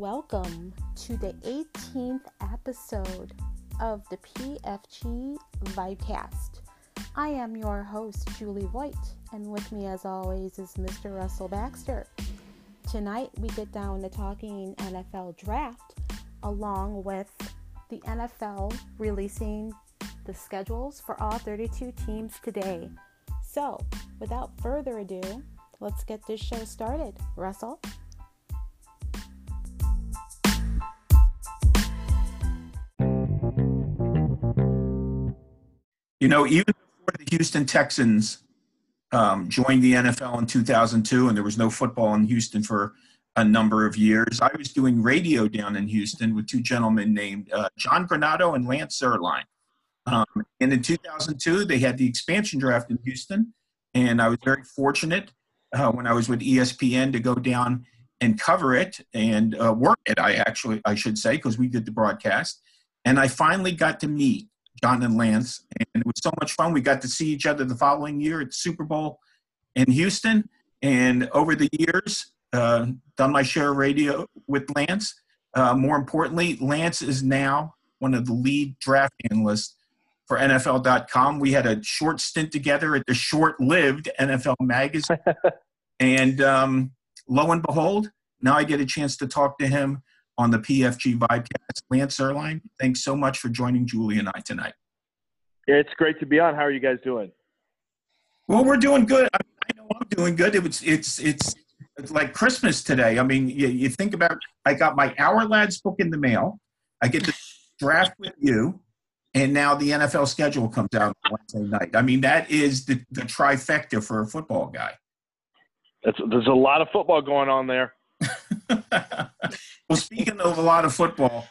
welcome to the 18th episode of the PFG Vibecast. I am your host, Julie Voigt, and with me, as always, is Mr. Russell Baxter. Tonight, we get down to talking NFL draft along with the NFL releasing the schedules for all 32 teams today. So, without further ado, let's get this show started. Russell? You know, even before the Houston Texans um, joined the NFL in 2002, and there was no football in Houston for a number of years, I was doing radio down in Houston with two gentlemen named uh, John Granato and Lance Zierlein. Um, and in 2002, they had the expansion draft in Houston, and I was very fortunate uh, when I was with ESPN to go down and cover it and uh, work it. I actually, I should say, because we did the broadcast, and I finally got to meet John and Lance, and it was so much fun. We got to see each other the following year at Super Bowl in Houston, and over the years, uh, done my share of radio with Lance. Uh, more importantly, Lance is now one of the lead draft analysts for NFL.com. We had a short stint together at the short-lived NFL magazine, and um, lo and behold, now I get a chance to talk to him on the PFG Vibecast. Lance Zierlein, thanks so much for joining Julie and I tonight. It's great to be on. How are you guys doing? Well, we're doing good. I, know I'm doing good. It was, it's, it's, it's like Christmas today. I mean, you, you think about, I got my Ourlads book in the mail. I get to draft with you, and now the NFL schedule comes out Wednesday night. I mean, that is the, the trifecta for a football guy. That's, there's a lot of football going on there. well, speaking of a lot of football,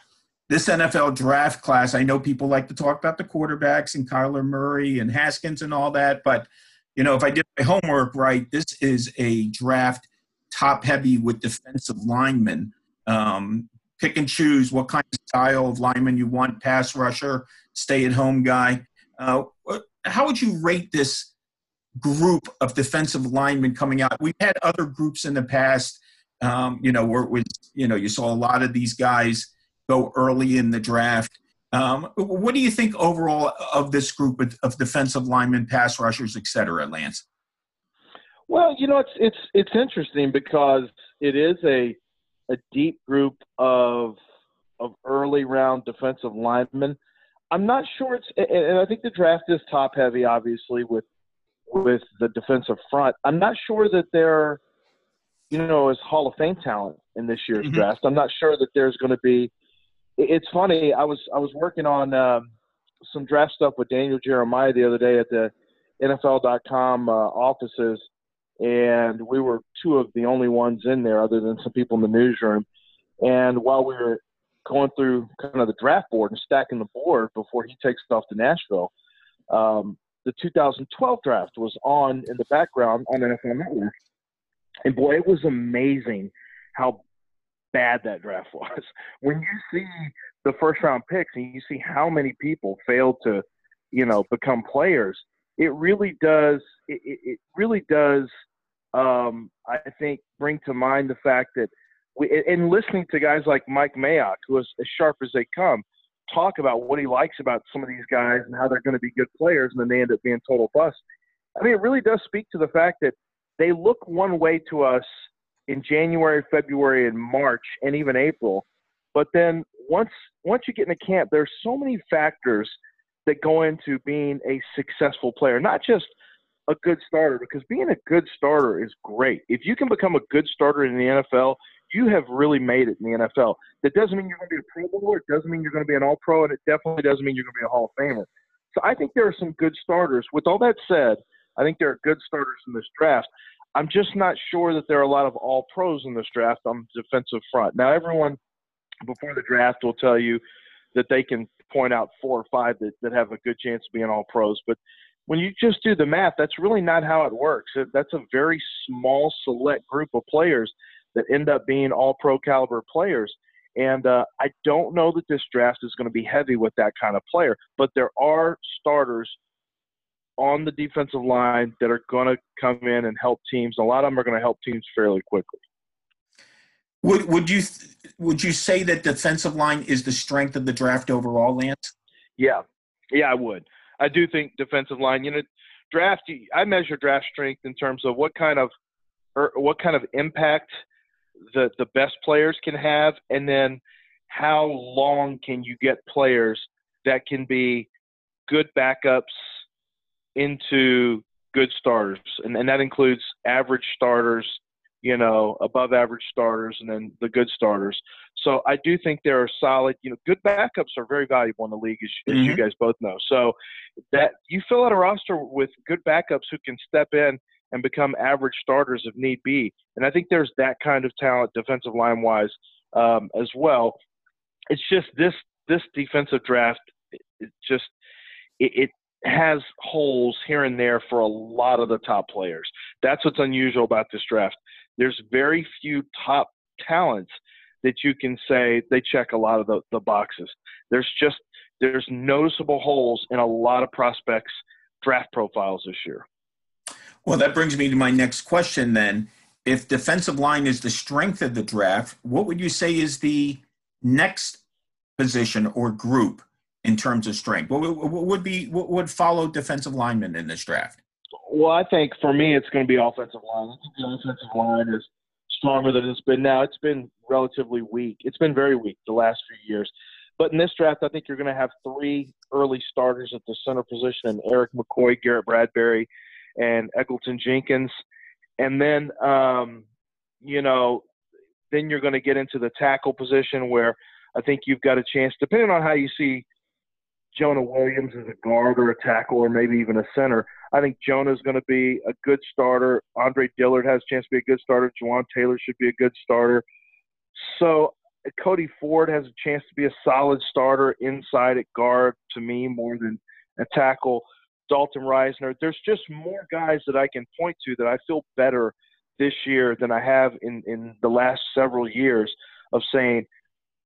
this NFL draft class, I know people like to talk about the quarterbacks and Kyler Murray and Haskins and all that, but you know, if I did my homework right, this is a draft top heavy with defensive linemen. Um, pick and choose what kind of style of lineman you want pass rusher, stay at home guy. Uh, how would you rate this group of defensive linemen coming out? We've had other groups in the past um, you know, where it was, you know, you saw a lot of these guys go early in the draft. Um, what do you think overall of this group of, of defensive linemen, pass rushers, et cetera, Lance? Well, you know, it's it's it's interesting because it is a a deep group of of early round defensive linemen. I'm not sure it's, and I think the draft is top heavy, obviously with with the defensive front. I'm not sure that they're you know, as Hall of Fame talent in this year's mm-hmm. draft. I'm not sure that there's going to be. It's funny. I was I was working on um, some draft stuff with Daniel Jeremiah the other day at the NFL.com uh, offices, and we were two of the only ones in there, other than some people in the newsroom. And while we were going through kind of the draft board and stacking the board before he takes off to Nashville, um, the 2012 draft was on in the background on NFL Network and boy, it was amazing how bad that draft was. When you see the first round picks and you see how many people failed to, you know, become players, it really does. It, it really does. Um, I think bring to mind the fact that we, and listening to guys like Mike Mayock, who is as sharp as they come, talk about what he likes about some of these guys and how they're going to be good players, and then they end up being total bust. I mean, it really does speak to the fact that they look one way to us in January, February, and March, and even April. But then once once you get in into camp, there's so many factors that go into being a successful player, not just a good starter, because being a good starter is great. If you can become a good starter in the NFL, you have really made it in the NFL. That doesn't mean you're going to be a Pro Bowler. It doesn't mean you're going to be an All Pro, and it definitely doesn't mean you're going to be a Hall of Famer. So I think there are some good starters. With all that said, I think there are good starters in this draft. I'm just not sure that there are a lot of all pros in this draft on the defensive front. Now, everyone before the draft will tell you that they can point out four or five that, that have a good chance of being all pros. But when you just do the math, that's really not how it works. That's a very small, select group of players that end up being all pro caliber players. And uh, I don't know that this draft is going to be heavy with that kind of player, but there are starters on the defensive line that are going to come in and help teams. A lot of them are going to help teams fairly quickly. Would would you would you say that defensive line is the strength of the draft overall, Lance? Yeah, yeah, I would. I do think defensive line. You know, draft. I measure draft strength in terms of what kind of or what kind of impact the the best players can have, and then how long can you get players that can be good backups into good starters, and, and that includes average starters, you know, above average starters, and then the good starters. So I do think there are solid, you know, good backups are very valuable in the league, as, mm-hmm. as you guys both know. So that you fill out a roster with good backups who can step in and become average starters if need be. And I think there's that kind of talent defensive line wise um, as well. It's just this this defensive draft. It just it, it has holes here and there for a lot of the top players. That's what's unusual about this draft. There's very few top talents that you can say they check a lot of the, the boxes. There's just there's noticeable holes in a lot of prospects draft profiles this year. Well, that brings me to my next question then. If defensive line is the strength of the draft, what would you say is the next position or group in terms of strength? What, would be what would follow defensive linemen in this draft? Well, I think for me, it's going to be offensive line. I think the offensive line is stronger than it's been now. It's been relatively weak. It's been very weak the last few years. But in this draft, I think you're going to have three early starters at the center position: and Erik McCoy, Garrett Bradbury, and Elgton Jenkins. And then, um, you know, then you're going to get into the tackle position where I think you've got a chance, depending on how you see Jonah Williams as a guard or a tackle or maybe even a center. I think Jonah's going to be a good starter. Andre Dillard has a chance to be a good starter. Jawaan Taylor should be a good starter. So Cody Ford has a chance to be a solid starter inside at guard to me more than a tackle. Dalton Risner. There's just more guys that I can point to that I feel better this year than I have in, in the last several years of saying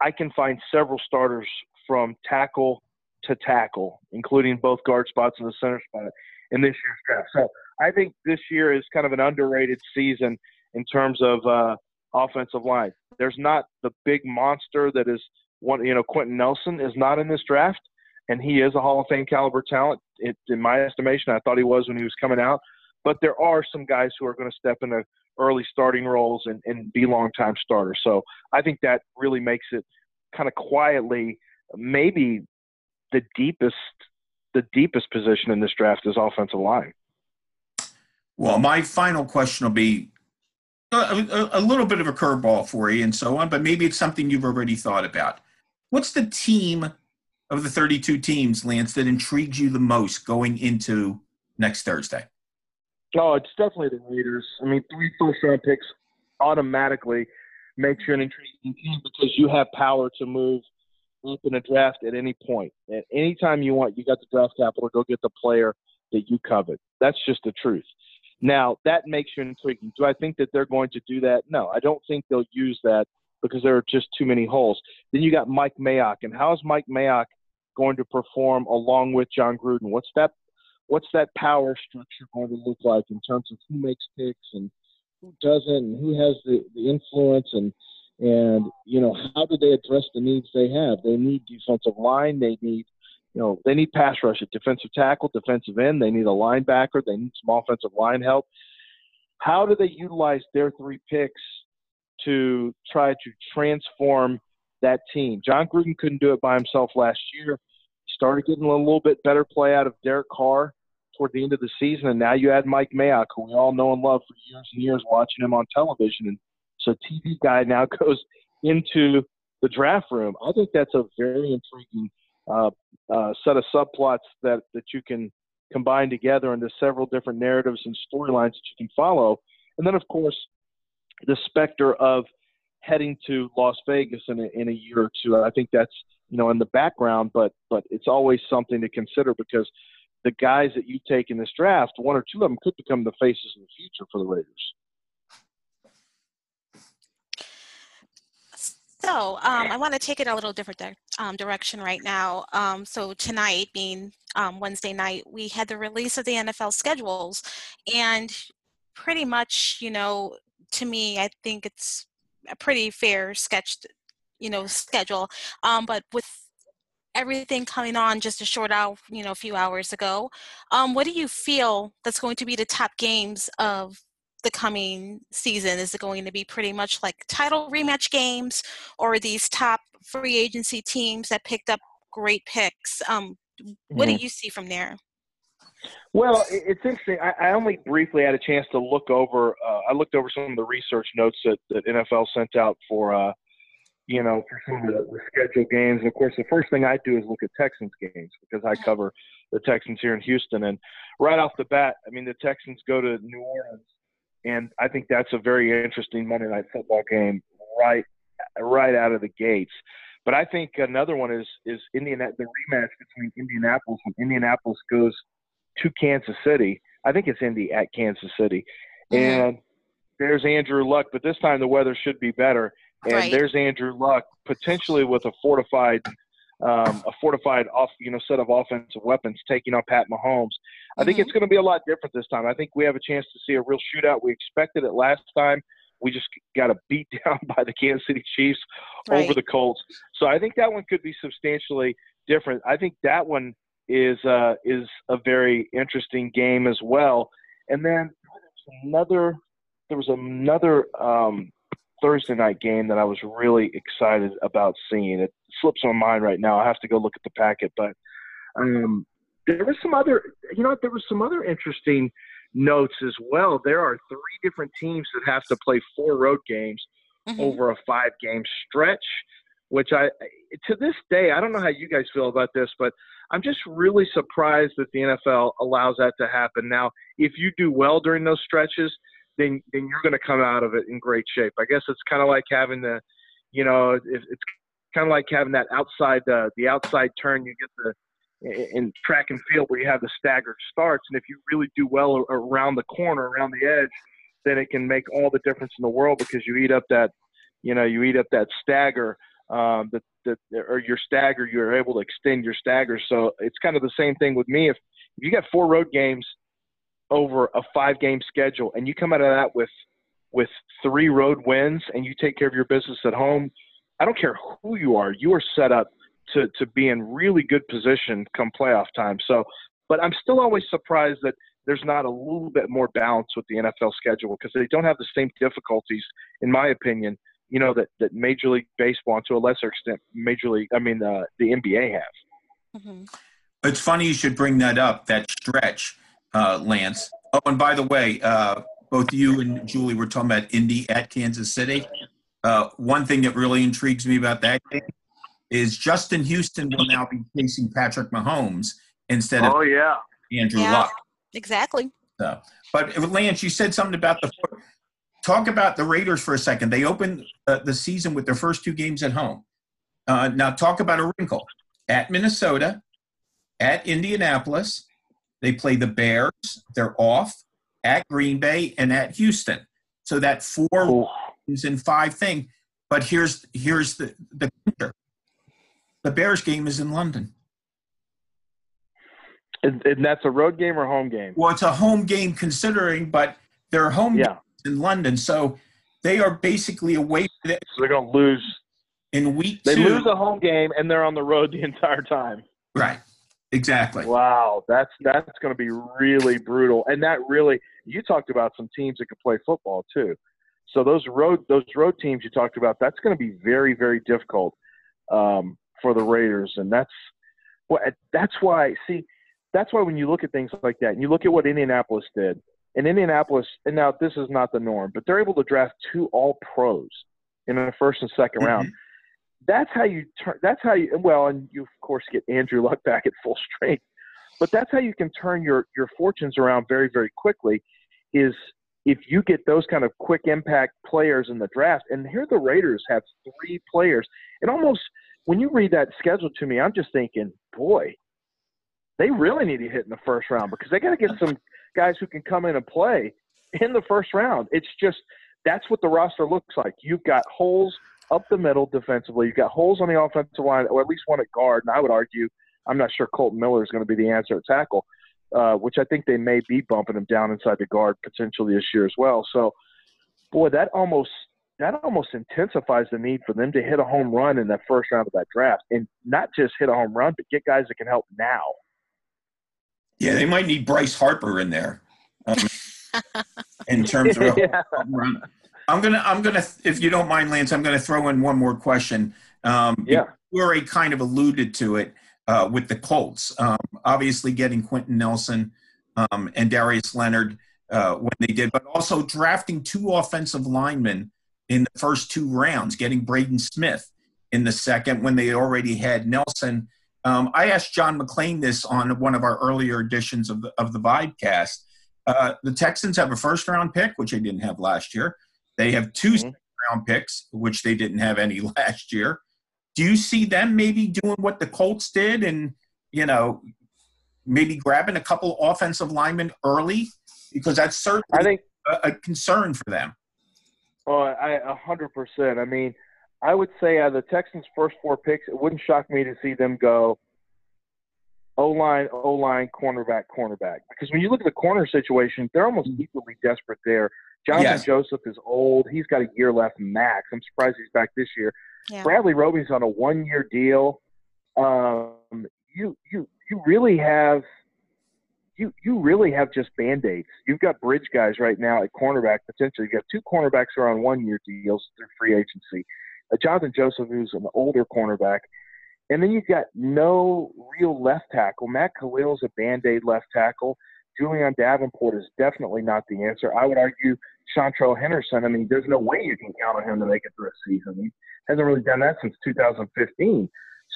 I can find several starters from tackle to tackle, including both guard spots and the center spot in this year's draft. So I think this year is kind of an underrated season in terms of uh, offensive line. There's not the big monster that is one. You know, Quenton Nelson is not in this draft, and he is a Hall of Fame caliber talent. It, in my estimation, I thought he was when he was coming out. But there are some guys who are going to step into early starting roles and, and be long time starters. So I think that really makes it kind of quietly maybe the deepest the deepest position in this draft is offensive line. Well, my final question will be uh, a, a, a little bit of a curveball for you and so on, but maybe it's something you've already thought about. What's the team of the 32 teams, Lance, that intrigues you the most going into next Thursday? Oh, it's definitely the Raiders. I mean, three first round picks automatically makes you an intriguing team because you have power to move up in a draft at any point. At any time you want, you got the draft capital go get the player that you covet. That's just the truth. Now, that makes you intriguing. Do I think that they're going to do that? No, I don't think they'll use that because there are just too many holes. Then you got Mike Mayock, and how is Mike Mayock going to perform along with Jon Gruden? What's that? What's that power structure going to look like in terms of who makes picks and who doesn't, and who has the, the influence and and you know how do they address the needs they have? They need defensive line. They need you know they need pass rush defensive tackle, defensive end. They need a linebacker. They need some offensive line help. How do they utilize their three picks to try to transform that team? Jon Gruden couldn't do it by himself last year. Started getting a little bit better play out of Derek Carr toward the end of the season, and now you add Mike Mayock, who we all know and love for years and years, watching him on television and so TV guy now goes into the draft room. I think that's a very intriguing uh, uh, set of subplots that that you can combine together into several different narratives and storylines that you can follow. And then, of course, the specter of heading to Las Vegas in a, in a year or two. I think that's you know in the background, but but it's always something to consider because the guys that you take in this draft, one or two of them could become the faces of the future for the Raiders. So um, I want to take it a little different di- um, direction right now. Um, so tonight, being um, Wednesday night, we had the release of the NFL schedules, and pretty much, you know, to me, I think it's a pretty fair sketched, you know, schedule. Um, but with everything coming on just a short hour, you know, a few hours ago, um, what do you feel that's going to be the top games of the coming season? Is it going to be pretty much like title rematch games, or these top free agency teams that picked up great picks? Um, what mm-hmm. do you see from there? Well, it's interesting. I, I only briefly had a chance to look over. Uh, I looked over some of the research notes that, that NFL sent out for, uh, you know, for some of the, the scheduled games. And of course, the first thing I do is look at Texans games because I cover the Texans here in Houston. And right off the bat, I mean, the Texans go to New Orleans, and I think that's a very interesting Monday Night Football game right, right out of the gates. But I think another one is is Indiana the rematch between Indianapolis when Indianapolis goes to Kansas City. I think it's Indy at Kansas City, mm-hmm. and there's Andrew Luck. But this time the weather should be better, and right. there's Andrew Luck potentially with a fortified, um, a fortified off you know set of offensive weapons taking on Pat Mahomes. I mm-hmm. think it's going to be a lot different this time. I think we have a chance to see a real shootout. We expected it last time. We just got a beat down by the Kansas City Chiefs right. over the Colts. So I think that one could be substantially different. I think that one is uh, is a very interesting game as well. And then another there was another um, Thursday night game that I was really excited about seeing. It slips my mind right now. I have to go look at the packet, but um, there was some other you know there was some other interesting notes as well. There are three different teams that have to play four road games mm-hmm. over a five game stretch which I to this day I don't know how you guys feel about this, but I'm just really surprised that the NFL allows that to happen. Now, if you do well during those stretches, then then you're going to come out of it in great shape. I guess it's kind of like having the, you know, it's kind of like having that outside uh, the outside turn. You get the in track and field where you have the staggered starts, and if you really do well around the corner, around the edge, then it can make all the difference in the world because you eat up that, you know, you eat up that stagger um, that, that or your stagger, you're able to extend your stagger. So it's kind of the same thing with me. If, if you got four road games over a five game schedule and you come out of that with with three road wins and you take care of your business at home, I don't care who you are, you are set up to to be in really good position come playoff time. So, but I'm still always surprised that there's not a little bit more balance with the NFL schedule because they don't have the same difficulties, in my opinion, you know that that Major League Baseball, and to a lesser extent, Major League, I mean, uh, the NBA have. Mm-hmm. It's funny you should bring that up. That stretch, uh, Lance. Oh, and by the way, uh, both you and Julie were talking about Indy at Kansas City. Uh, one thing that really intrigues me about that game is Justin Houston will now be facing Patrick Mahomes instead of oh yeah Andrew yeah, Luck. Exactly. So, but Lance, you said something about the talk about the Raiders for a second. They opened uh, the season with their first two games at home. Uh, now, talk about a wrinkle. At Minnesota, at Indianapolis, they play the Bears. They're off at Green Bay and at Houston. So that four oh. is in five thing. But here's here's the the The Bears game is in London. And, and, that's a road game or home game? Well, it's a home game considering, but their home yeah in London. So they are basically away. So they're going to lose in week they two. lose a home game and they're on the road the entire time. Right. Exactly. Wow, that's that's going to be really brutal. And that really, you talked about some teams that could play football too. So those road those road teams you talked about, that's going to be very very difficult um, for the Raiders, and that's well, that's why. See, that's why when you look at things like that, and you look at what Indianapolis did, and Indianapolis, and now this is not the norm, but they're able to draft two All Pros in the first and 2nd mm-hmm. round. That's how you turn. That's how you. Well, and you of course get Andrew Luck back at full strength, but that's how you can turn your your fortunes around very very quickly. Is if you get those kind of quick impact players in the draft, and here the Raiders have three players, and almost when you read that schedule to me, I'm just thinking, boy, they really need to hit in the first round because they got to get some guys who can come in and play in the first round. It's just that's what the roster looks like. You've got holes up the middle defensively. You've got holes on the offensive line, or at least one at guard. And I would argue, I'm not sure Kolton Miller is going to be the answer at tackle, uh, which I think they may be bumping him down inside the guard potentially this year as well. So, boy, that almost that almost intensifies the need for them to hit a home run in the first round of that draft, and not just hit a home run, but get guys that can help now. Yeah, they might need Bryce Harper in there. Um, in terms of yeah. I'm gonna I'm gonna if you don't mind, Lance, I'm gonna throw in one more question. Um, yeah, we already kind of alluded to it uh, with the Colts. Um, obviously, getting Quenton Nelson um, and Darius Leonard uh, when they did, but also drafting two offensive linemen in the first two rounds, getting Braden Smith in the second when they already had Nelson. Um, I asked John McClain this on one of our earlier editions of the of the Vibecast. Uh, the Texans have a first round pick, which they didn't have last year. They have 2 mm-hmm. round picks, which they didn't have any last year. Do you see them maybe doing what the Colts did and, you know, maybe grabbing a couple offensive linemen early? Because that's certainly think, a, a concern for them. Oh, I a hundred percent. I mean, I would say out of the Texans' first four picks, it wouldn't shock me to see them go O line, O line, cornerback, cornerback. Because when you look at the corner situation, they're almost equally desperate there. Jonathan yes. Joseph is old. He's got a year left max. I'm surprised he's back this year. Yeah. Bradley Roby's on a one year deal. Um, you you you really have you you really have just band aids. You've got bridge guys right now at cornerback potentially. You've got two cornerbacks who are on one year deals through free agency. Uh, Jonathan Joseph, who's an older cornerback, and then you've got no real left tackle. Matt Kalil's a band aid left tackle. Julie'n Davenport is definitely not the answer. I would argue Seantrel Henderson. I mean, there's no way you can count on him to make it through a season. He hasn't really done that since 2015.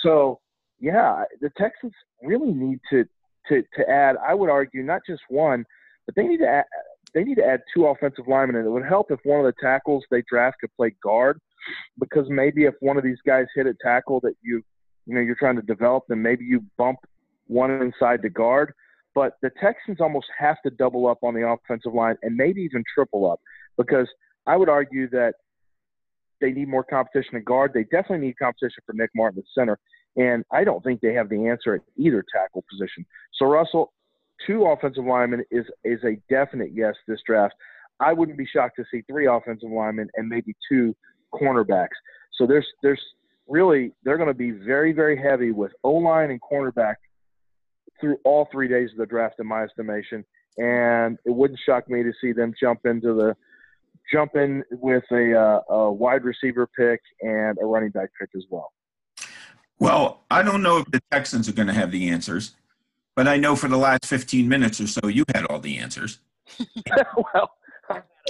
So, yeah, the Texans really need to to to add. I would argue not just one, but they need to add, they need to add two offensive linemen, and it would help if one of the tackles they draft could play guard, because maybe if one of these guys hit a tackle that you you know you're trying to develop, then maybe you bump one inside the guard. But the Texans almost have to double up on the offensive line and maybe even triple up because I would argue that they need more competition at guard. They definitely need competition for Nick Martin at center. And I don't think they have the answer at either tackle position. So Russell, two offensive linemen is is a definite yes this draft. I wouldn't be shocked to see three offensive linemen and maybe two cornerbacks. So there's there's really they're going to be very very heavy with O line and cornerback through all three days of the draft, in my estimation. And it wouldn't shock me to see them jump into the jump in with a, uh, a wide receiver pick and a running back pick as well. Well, I don't know if the Texans are going to have the answers, but I know for the last 15 minutes or so, you had all the answers. well,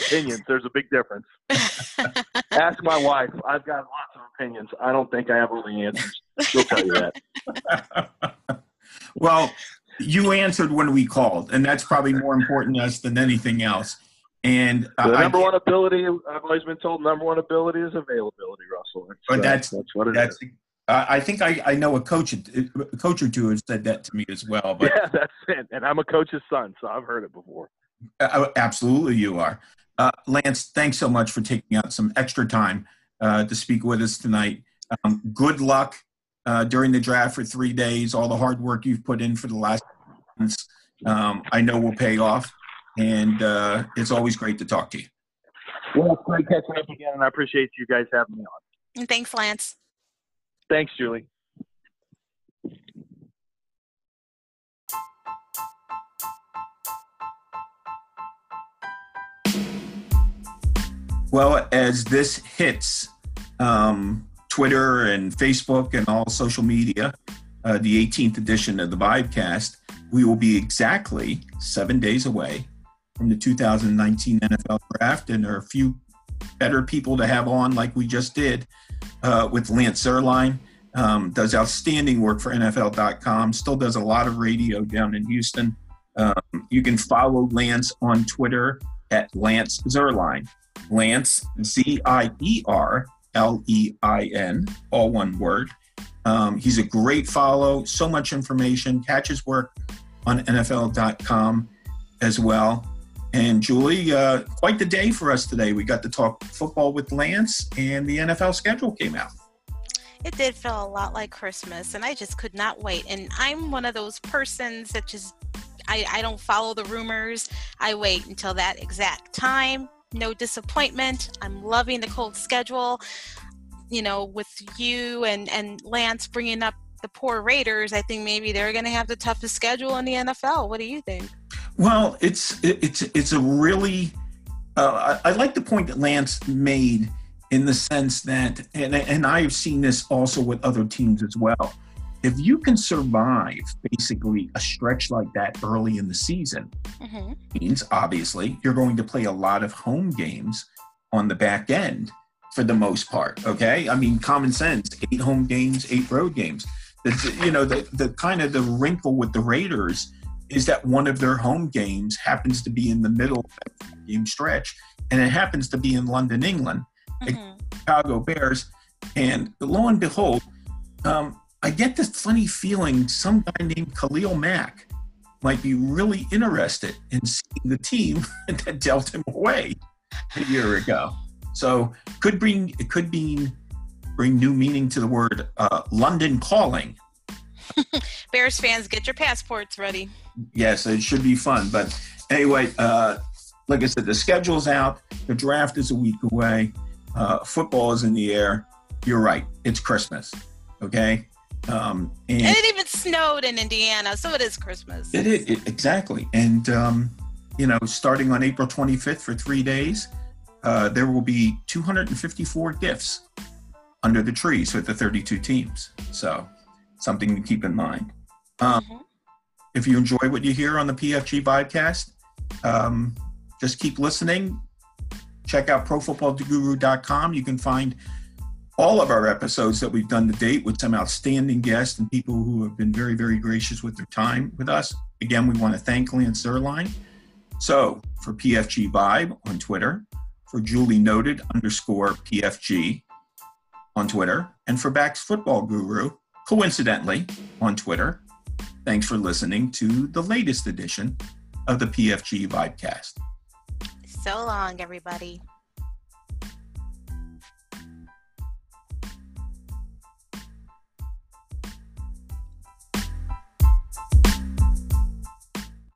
opinions. There's a big difference. Ask my wife. I've got lots of opinions. I don't think I have all the answers. She'll tell you that. well, you answered when we called, and that's probably more important to us than anything else. And the number I, one ability, I've always been told, number one ability is availability, Russell. but that's that's what it that's, is. Uh, I think I, I know a coach a coach or two has said that to me as well. But yeah, that's it. And I'm a coach's son, so I've heard it before. Uh, absolutely, you are. Uh, Lance, thanks so much for taking out some extra time uh, to speak with us tonight. Um, good luck uh, during the draft for three days. All the hard work you've put in for the last months, um, I know will pay off. And uh, it's always great to talk to you. Well, it's great catching up again, and I appreciate you guys having me on. Thanks, Lance. Thanks, Julie. Well, as this hits um, Twitter and Facebook and all social media, uh, the 18th edition of the Vibecast, we will be exactly seven days away from the 2019 NFL Draft, and there are a few better people to have on, like we just did uh, with Lance Zierlein. Um, does outstanding work for NFL.com. Still does a lot of radio down in Houston. Um, you can follow Lance on Twitter at Lance Zierlein. Lance, Z I E R L E I N, all one word. Um, he's a great follow, so much information. Catch his work on NFL.com as well. And Julie, uh, quite the day for us today. We got to talk football with Lance, and the NFL schedule came out. It did feel a lot like Christmas, and I just could not wait. And I'm one of those persons that just I, I don't follow the rumors. I wait until that exact time no disappointment. I'm loving the cold schedule. You know, with you and and Lance bringing up the poor Raiders, I think maybe they're going to have the toughest schedule in the NFL. What do you think? Well, it's it's it's a really uh, I, I, like the point that Lance made in the sense that, and and I've seen this also with other teams as well. If you can survive basically a stretch like that early in the season, mm-hmm. means obviously you're going to play a lot of home games on the back end for the most part. Okay, I mean common sense: eight home games, eight road games. The, you know the the kind of the wrinkle with the Raiders is that one of their home games happens to be in the middle of the game stretch, and it happens to be in London, England, mm-hmm. Chicago Bears. And lo and behold, um, I get this funny feeling some guy named Khalil Mack might be really interested in seeing the team that dealt him away a year ago. So could bring it could be bring new meaning to the word uh, London calling. Bears fans, get your passports ready. Yes, it should be fun. But anyway, uh, like I said, the schedule's out. The draft is a week away. Uh, football is in the air. You're right. It's Christmas. Okay. Um, and, and, it even snowed in Indiana, so it is Christmas. It is it, exactly. And um, you know, starting on April 25th for three days, uh, there will be 254 gifts under the trees with the 32 teams. So something to keep in mind. Um, mm-hmm. If you enjoy what you hear on the PFG podcast, um, just keep listening. Check out profootballguru.com. You can find all of our episodes that we've done to date with some outstanding guests and people who have been very, very gracious with their time with us. Again, we want to thank Lance Zierlein. So for PFG Vibe on Twitter, for Julie Noted underscore PFG on Twitter, and for Bax Football Guru, coincidentally, on Twitter. Thanks for listening to the latest edition of the PFG Vibecast. So long, everybody.